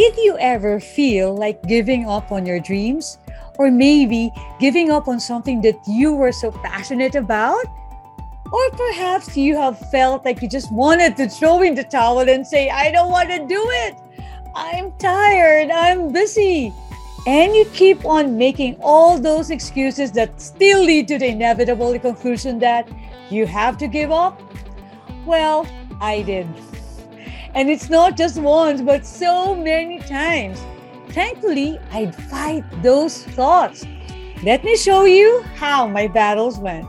Did you ever feel like giving up on your dreams? Or maybe giving up on something that you were so passionate about? Or perhaps you have felt like you just wanted to throw in the towel and say, I don't want to do it. I'm tired. I'm busy. And you keep on making all those excuses that still lead to the inevitable conclusion that you have to give up? Well, I did. And it's not just once, but so many times. Thankfully, I'd fight those thoughts. Let me show you how my battles went.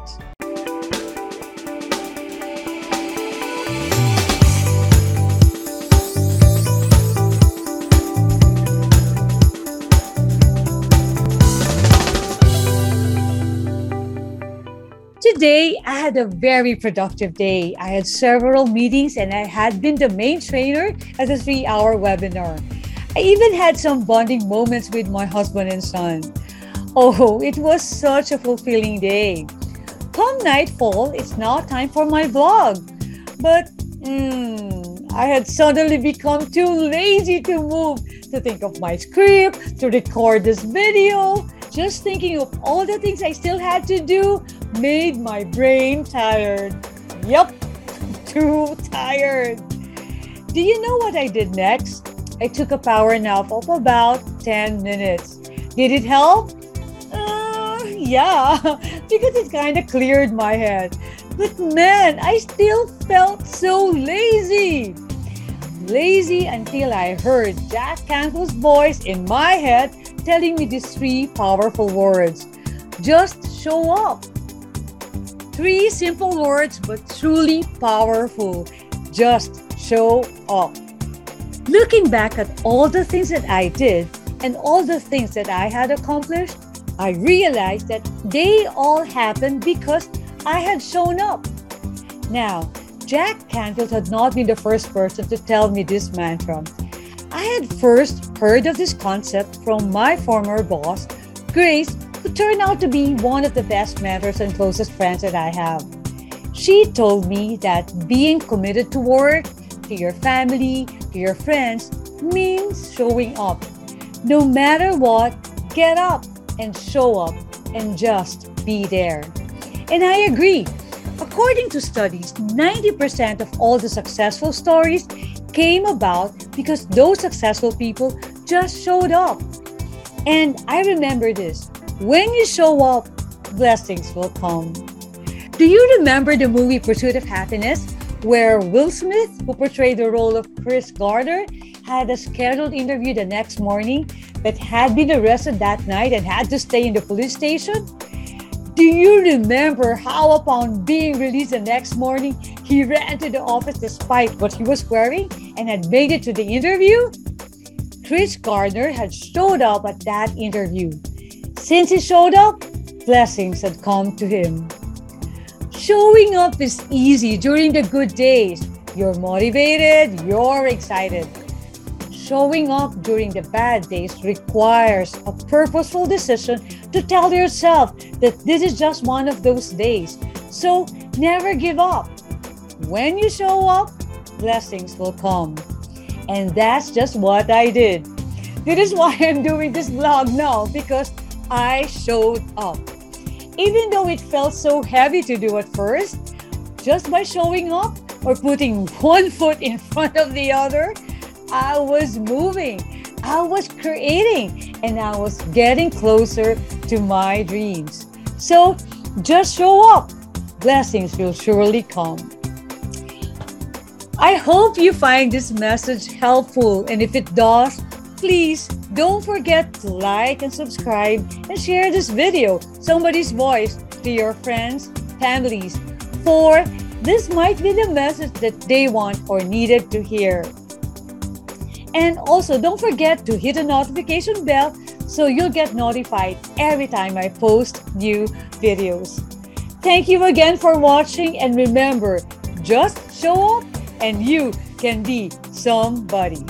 Today, I had a very productive day. I had several meetings and I had been the main trainer at a three hour webinar. I even had some bonding moments with my husband and son. Oh, it was such a fulfilling day. Come nightfall, it's now time for my vlog. But mm, I had suddenly become too lazy to move, to think of my script, to record this video. Just thinking of all the things I still had to do made my brain tired. Yup, too tired. Do you know what I did next? I took a power nap of about 10 minutes. Did it help? Uh, yeah, because it kind of cleared my head. But man, I still felt so lazy. Lazy until I heard Jack Canfield's voice in my head telling me these three powerful words just show up. Three simple words, but truly powerful. Just show up. Looking back at all the things that I did and all the things that I had accomplished, I realized that they all happened because I had shown up. Now, Jack Canfield had not been the first person to tell me this mantra. I had first heard of this concept from my former boss, Grace, who turned out to be one of the best mentors and closest friends that I have. She told me that being committed to work, to your family, to your friends means showing up. No matter what, get up and show up and just be there. And I agree. According to studies, 90% of all the successful stories came about because those successful people just showed up. And I remember this when you show up, blessings will come. Do you remember the movie Pursuit of Happiness, where Will Smith, who portrayed the role of Chris Gardner, had a scheduled interview the next morning but had been arrested that night and had to stay in the police station? Do you remember how, upon being released the next morning, he ran to the office despite what he was wearing and had made it to the interview? Chris Gardner had showed up at that interview. Since he showed up, blessings had come to him. Showing up is easy during the good days. You're motivated, you're excited. Showing up during the bad days requires a purposeful decision to tell yourself that this is just one of those days. So never give up. When you show up, blessings will come. And that's just what I did. This is why I'm doing this vlog now because I showed up. Even though it felt so heavy to do at first, just by showing up or putting one foot in front of the other, I was moving, I was creating, and I was getting closer to my dreams. So just show up. Blessings will surely come. I hope you find this message helpful, and if it does, please don't forget to like and subscribe and share this video, SomeBuddy's Voice, to your friends, families, for this might be the message that they want or needed to hear. And also, don't forget to hit the notification bell so you'll get notified every time I post new videos. Thank you again for watching, and remember just show up and you can be somebody.